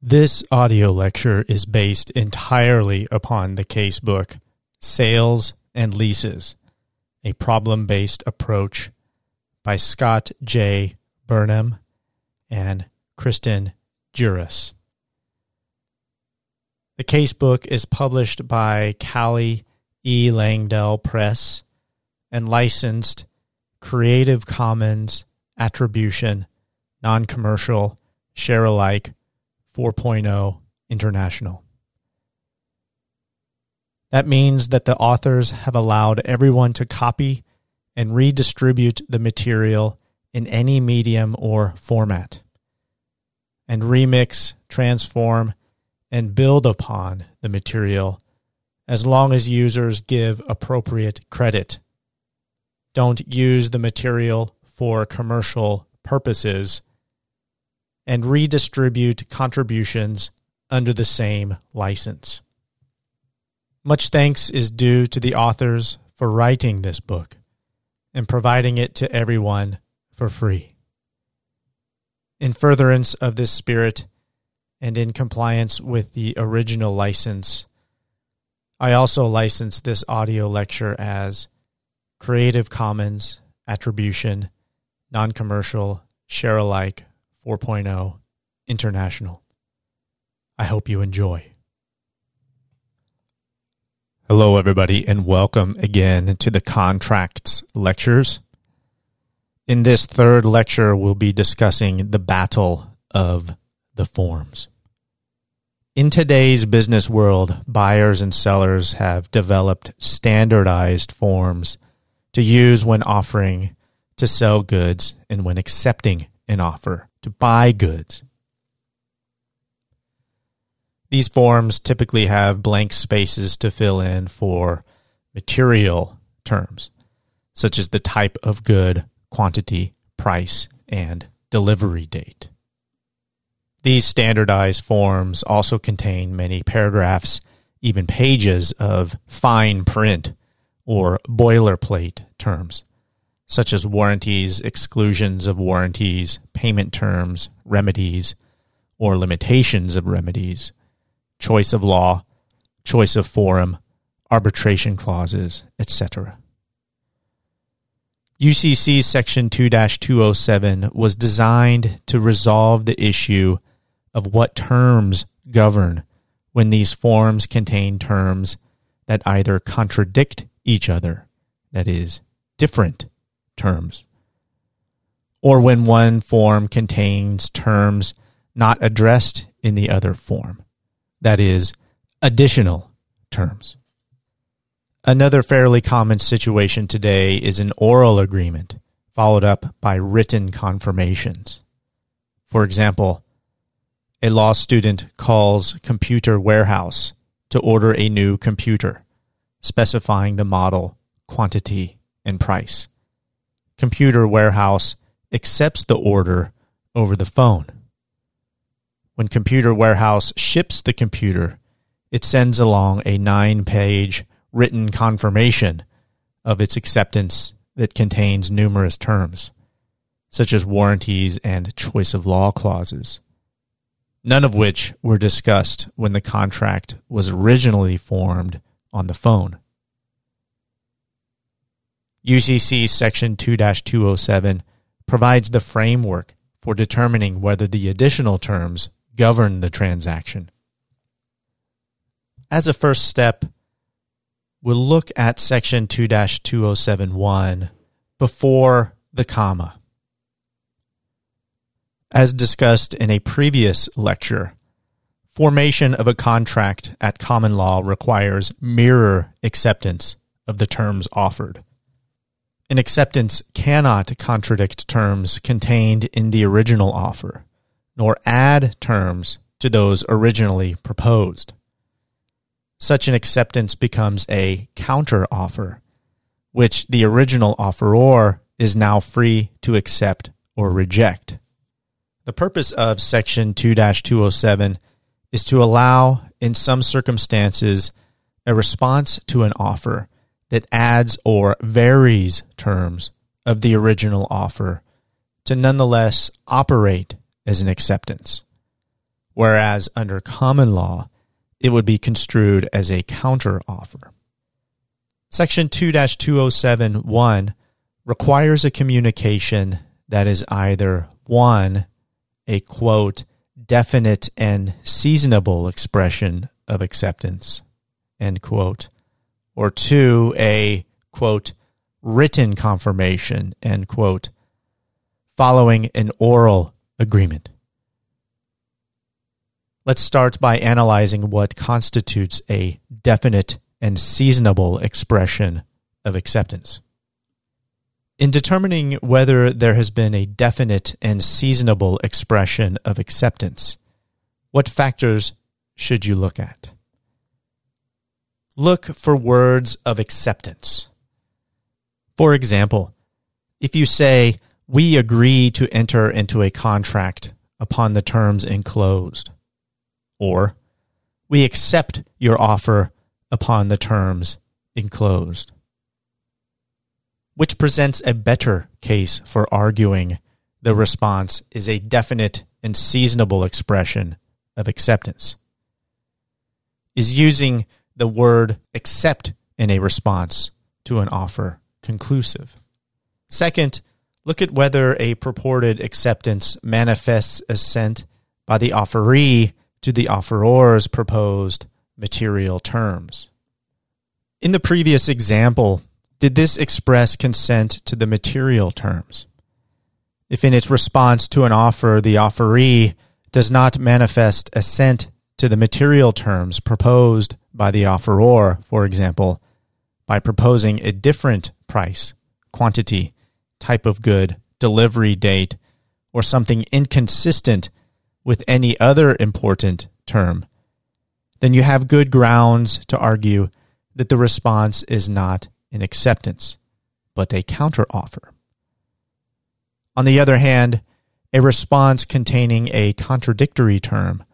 This audio lecture is based entirely upon the casebook Sales and Leases, a problem based approach by Scott J. Burnham and Kristen Juras. The casebook is published by Cally E. Langdell Press and licensed Creative Commons Attribution, Non Commercial, Share Alike 4.0 International. That means that the authors have allowed everyone to copy and redistribute the material in any medium or format, and remix, transform, and build upon the material as long as users give appropriate credit. Don't use the material for commercial purposes and redistribute contributions under the same license. Much thanks is due to the authors for writing this book and providing it to everyone for free. In furtherance of this spirit and in compliance with the original license, I also license this audio lecture as Creative Commons Attribution, Non Commercial, Share Alike 4.0 International. I hope you enjoy. Hello, everybody, and welcome again to the Contracts Lectures. In this third lecture, we'll be discussing the battle of the forms. In today's business world, buyers and sellers have developed standardized forms to use when offering to sell goods and when accepting an offer to buy goods. These forms typically have blank spaces to fill in for material terms, such as the type of good, quantity, price, and delivery date. These standardized forms also contain many paragraphs, even pages of fine print or boilerplate terms such as warranties, exclusions of warranties, payment terms, remedies, or limitations of remedies, choice of law, choice of forum, arbitration clauses, etc. UCC Section 2 207 was designed to resolve the issue of what terms govern when these forms contain terms that either contradict each other, that is, different terms, or when one form contains terms not addressed in the other form, that is, additional terms. Another fairly common situation today is an oral agreement followed up by written confirmations. For example, a law student calls Computer Warehouse to order a new computer, specifying the model, quantity, and price computer warehouse accepts the order over the phone. When Computer Warehouse ships the computer, it sends along a nine page written confirmation of its acceptance that contains numerous terms, such as warranties and choice of law clauses, none of which were discussed when the contract was originally formed on the phone. UCC Section 2 207 provides the framework for determining whether the additional terms govern the transaction. As a first step, we'll look at Section 2 2071 before the comma. As discussed in a previous lecture, formation of a contract at common law requires mirror acceptance of the terms offered. An acceptance cannot contradict terms contained in the original offer, nor add terms to those originally proposed. Such an acceptance becomes a counteroffer, which the original offeror is now free to accept or reject. The purpose of Section 2 207 is to allow, in some circumstances, a response to an offer that adds or varies terms of the original offer to nonetheless operate as an acceptance, whereas under common law, it would be construed as a counteroffer. Section 2 207.1 requires a communication that is either 1. a quote, definite and seasonable expression of acceptance, end quote, or 2. a quote, written confirmation, end quote, following an oral agreement. Let's start by analyzing what constitutes a definite and seasonable expression of acceptance. In determining whether there has been a definite and seasonable expression of acceptance, what factors should you look at? Look for words of acceptance. For example, if you say, We agree to enter into a contract upon the terms enclosed, or We accept your offer upon the terms enclosed which presents a better case for arguing the response is a definite and seasonable expression of acceptance. Is using the word accept in a response to an offer conclusive? Second, look at whether a purported acceptance manifests assent by the offeree to the offeror's proposed material terms. In the previous example, did this express consent to the material terms? If in its response to an offer, the offeree does not manifest assent to the material terms proposed by the offeror, for example, by proposing a different price, quantity, type of good, delivery date, or something inconsistent with any other important term, then you have good grounds to argue that the response is not an acceptance, but a counteroffer. On the other hand, a response containing a contradictory term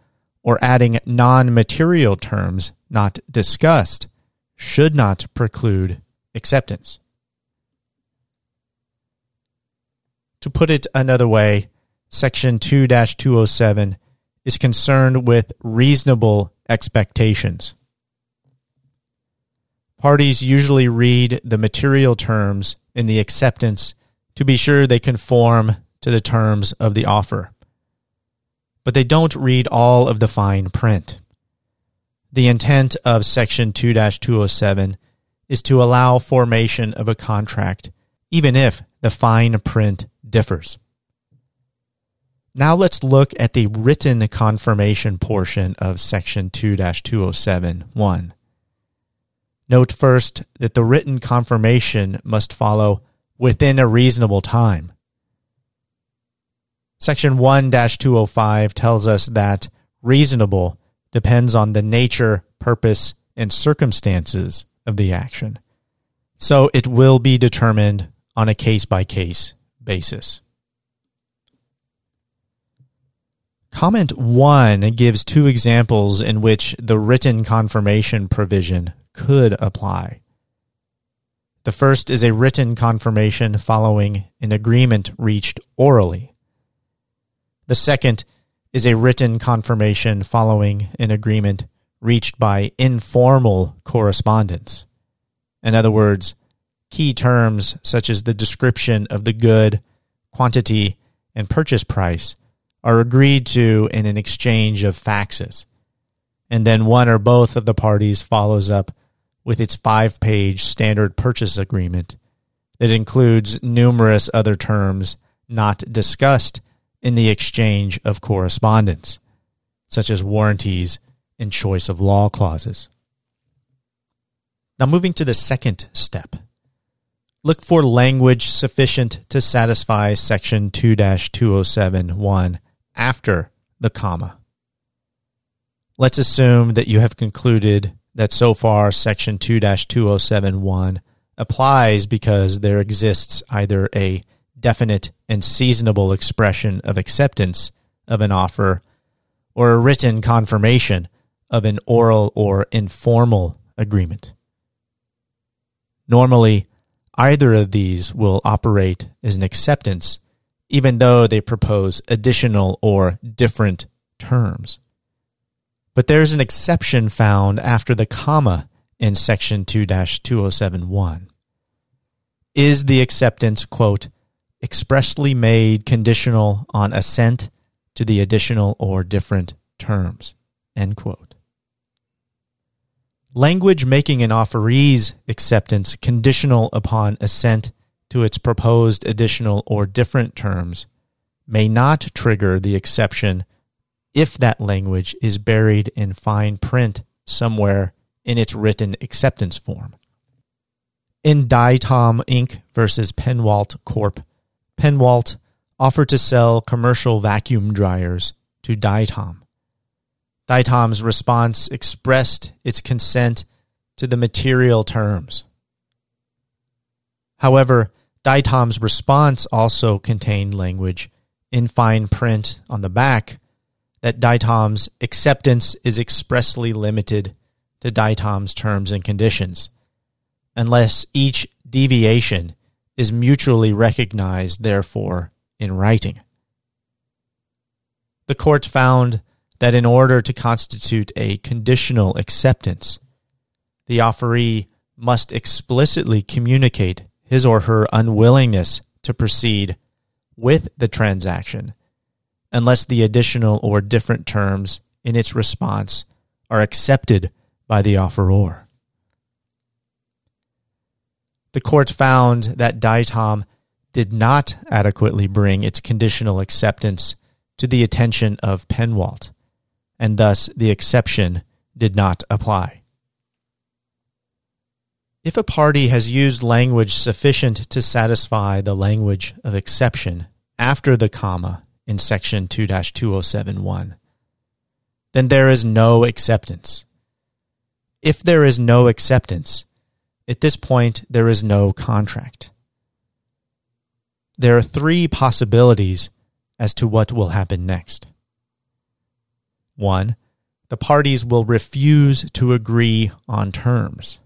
or adding non material terms not discussed should not preclude acceptance. To put it another way, Section 2 207 is concerned with reasonable expectations. Parties usually read the material terms in the acceptance to be sure they conform to the terms of the offer. But they don't read all of the fine print. The intent of Section 2 207 is to allow formation of a contract, even if the fine print differs. Now let's look at the written confirmation portion of Section 2 207 1. Note first that the written confirmation must follow within a reasonable time. Section 1 205 tells us that reasonable depends on the nature, purpose, and circumstances of the action. So it will be determined on a case by case basis. Comment 1 gives two examples in which the written confirmation provision could apply. The first is a written confirmation following an agreement reached orally. The second is a written confirmation following an agreement reached by informal correspondence. In other words, key terms such as the description of the good, quantity, and purchase price are agreed to in an exchange of faxes. And then one or both of the parties follows up with its five page standard purchase agreement that includes numerous other terms not discussed in the exchange of correspondence, such as warranties and choice of law clauses. Now, moving to the second step. Look for language sufficient to satisfy Section 2 207.1 after the comma. Let's assume that you have concluded that so far Section 2 2071 applies because there exists either a definite and seasonable expression of acceptance of an offer or a written confirmation of an oral or informal agreement. Normally, either of these will operate as an acceptance, even though they propose additional or different terms. But there's an exception found after the comma in section 2 2071. Is the acceptance, quote, expressly made conditional on assent to the additional or different terms, end quote. Language making an offeree's acceptance conditional upon assent to its proposed additional or different terms may not trigger the exception if that language is buried in fine print somewhere in its written acceptance form. In Diatom Inc. versus Pennwalt Corp., Pennwalt offered to sell commercial vacuum dryers to Diatom. Diatom's response expressed its consent to the material terms. However, Diatom's response also contained language in fine print on the back that Diatom's acceptance is expressly limited to Diatom's terms and conditions, unless each deviation is mutually recognized, therefore, in writing. The court found that in order to constitute a conditional acceptance, the offeree must explicitly communicate his or her unwillingness to proceed with the transaction unless the additional or different terms in its response are accepted by the offeror. The court found that Diatom did not adequately bring its conditional acceptance to the attention of Pennwalt, and thus the exception did not apply. If a party has used language sufficient to satisfy the language of exception after the comma in section 2 2071, then there is no acceptance. If there is no acceptance, at this point there is no contract. There are three possibilities as to what will happen next. One, the parties will refuse to agree on terms.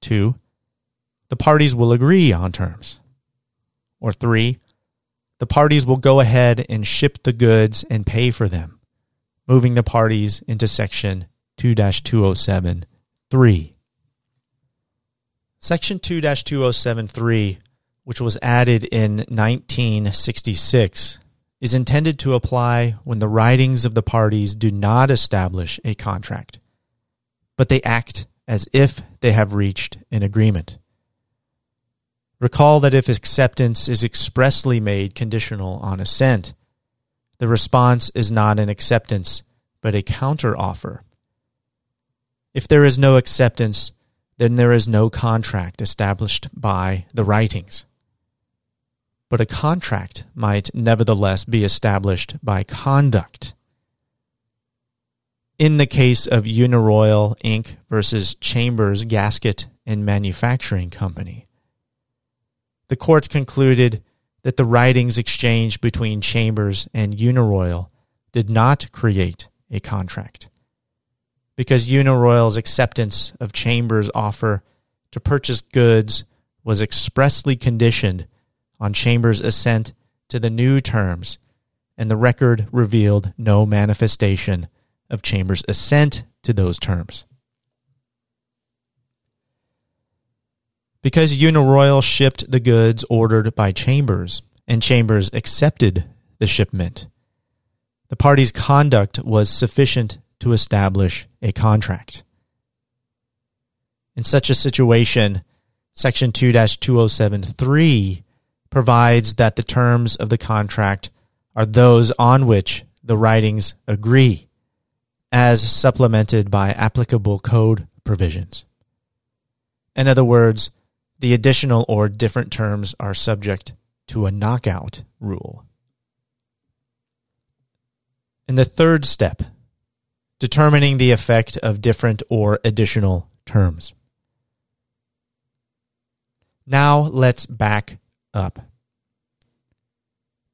Two, the parties will agree on terms. Or three, the parties will go ahead and ship the goods and pay for them, moving the parties into section 2 207 3. Section 2 2073, which was added in 1966, is intended to apply when the writings of the parties do not establish a contract, but they act as if they have reached an agreement. Recall that if acceptance is expressly made conditional on assent, the response is not an acceptance, but a counteroffer. If there is no acceptance, then there is no contract established by the writings. But a contract might nevertheless be established by conduct. In the case of Uniroyal Inc. versus Chambers Gasket and Manufacturing Company, the courts concluded that the writings exchanged between Chambers and Uniroyal did not create a contract because Uniroyal's acceptance of Chambers' offer to purchase goods was expressly conditioned on Chambers' assent to the new terms, and the record revealed no manifestation of Chambers' assent to those terms. Because Uniroyal shipped the goods ordered by Chambers, and Chambers accepted the shipment, the party's conduct was sufficient to establish a contract. In such a situation, Section 2 2073 provides that the terms of the contract are those on which the writings agree, as supplemented by applicable code provisions. In other words, the additional or different terms are subject to a knockout rule. In the third step, determining the effect of different or additional terms. Now let's back up.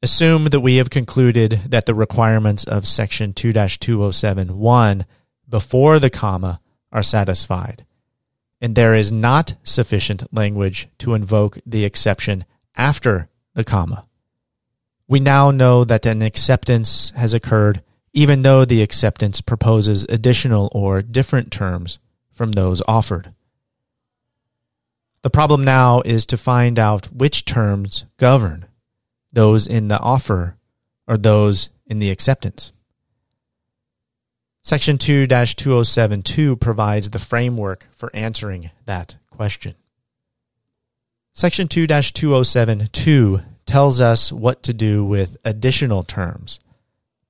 Assume that we have concluded that the requirements of section 2 2071 before the comma are satisfied and there is not sufficient language to invoke the exception after the comma. We now know that an acceptance has occurred even though the acceptance proposes additional or different terms from those offered. The problem now is to find out which terms govern those in the offer or those in the acceptance. Section 2 2072 provides the framework for answering that question. Section 2 2072 tells us what to do with additional terms,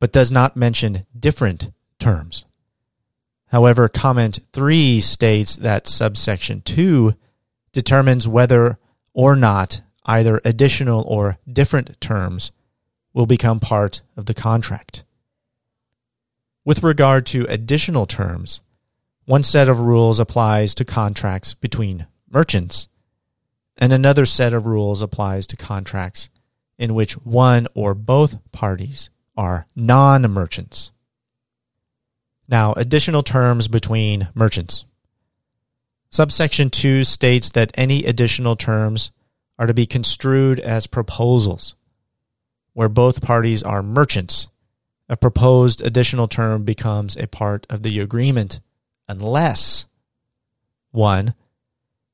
but does not mention different terms. However, comment 3 states that subsection 2 determines whether or not either additional or different terms will become part of the contract. With regard to additional terms, one set of rules applies to contracts between merchants, and another set of rules applies to contracts in which one or both parties are non merchants. Now, additional terms between merchants. Subsection 2 states that any additional terms are to be construed as proposals, where both parties are merchants a proposed additional term becomes a part of the agreement unless 1.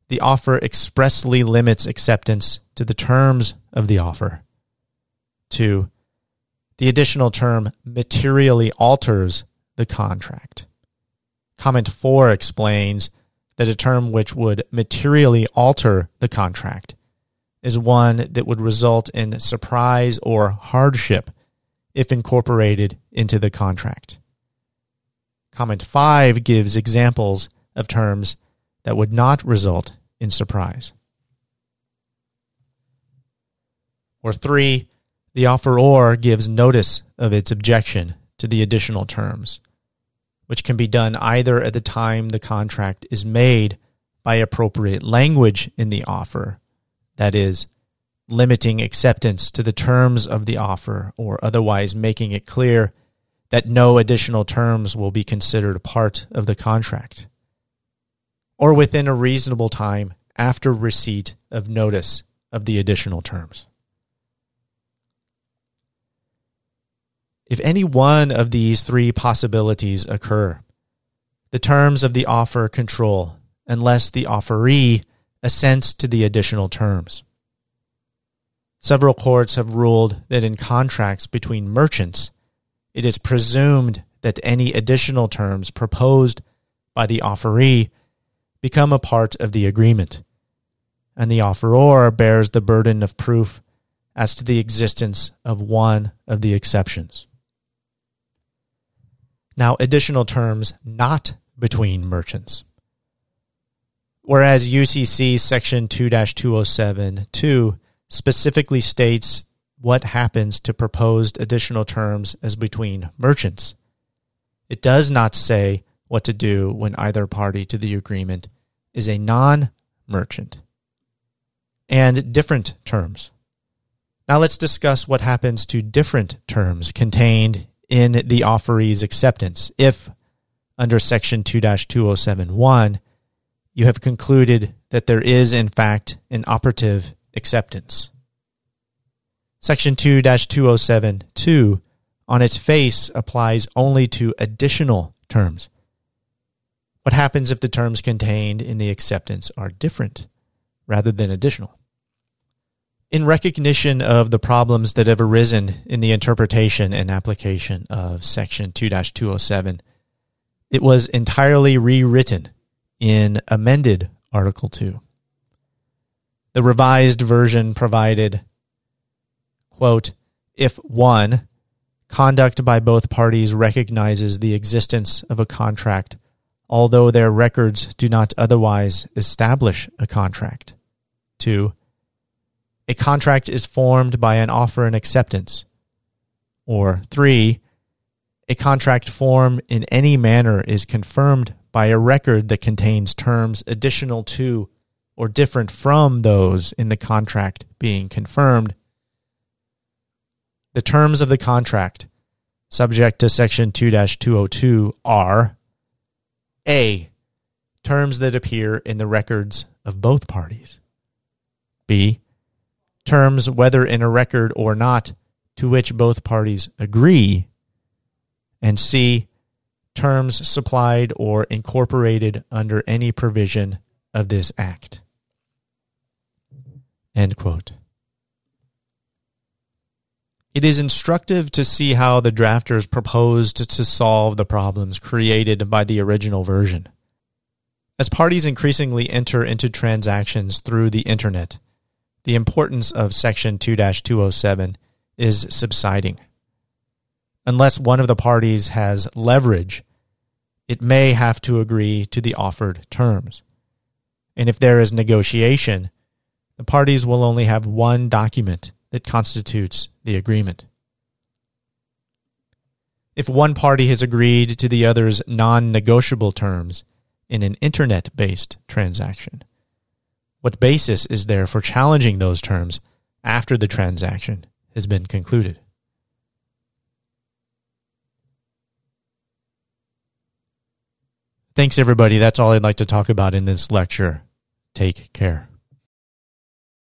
The offer expressly limits acceptance to the terms of the offer. 2. The additional term materially alters the contract. Comment 4 explains that a term which would materially alter the contract is one that would result in surprise or hardship if incorporated into the contract. Comment 5 gives examples of terms that would not result in surprise. Or 3, the offeror gives notice of its objection to the additional terms, which can be done either at the time the contract is made by appropriate language in the offer, that is, limiting acceptance to the terms of the offer or otherwise making it clear that no additional terms will be considered a part of the contract, or within a reasonable time after receipt of notice of the additional terms. If any one of these three possibilities occur, the terms of the offer control unless the offeree assents to the additional terms. Several courts have ruled that in contracts between merchants, it is presumed that any additional terms proposed by the offeree become a part of the agreement, and the offeror bears the burden of proof as to the existence of one of the exceptions. Now, additional terms not between merchants. Whereas UCC section 2 207 2 specifically states what happens to proposed additional terms as between merchants. It does not say what to do when either party to the agreement is a non merchant. And different terms. Now let's discuss what happens to different terms contained in the offeree's acceptance if, under Section 2 2071, you have concluded that there is, in fact, an operative acceptance. Section 2 2072 on its face applies only to additional terms. What happens if the terms contained in the acceptance are different rather than additional? In recognition of the problems that have arisen in the interpretation and application of Section 2 207, it was entirely rewritten in amended Article 2. The revised version provided, quote, if one, conduct by both parties recognizes the existence of a contract, although their records do not otherwise establish a contract. Two, a contract is formed by an offer and acceptance. Or three, a contract form in any manner is confirmed by a record that contains terms additional to or different from those in the contract being confirmed. The terms of the contract, subject to Section 2 202, are A. Terms that appear in the records of both parties. B. Terms, whether in a record or not, to which both parties agree. And C, terms supplied or incorporated under any provision of this act. End quote. It is instructive to see how the drafters proposed to solve the problems created by the original version. As parties increasingly enter into transactions through the internet, the importance of Section 2 207 is subsiding. Unless one of the parties has leverage, it may have to agree to the offered terms. And if there is negotiation, the parties will only have one document that constitutes the agreement. If one party has agreed to the other's non negotiable terms in an internet based transaction, what basis is there for challenging those terms after the transaction has been concluded? Thanks, everybody. That's all I'd like to talk about in this lecture. Take care.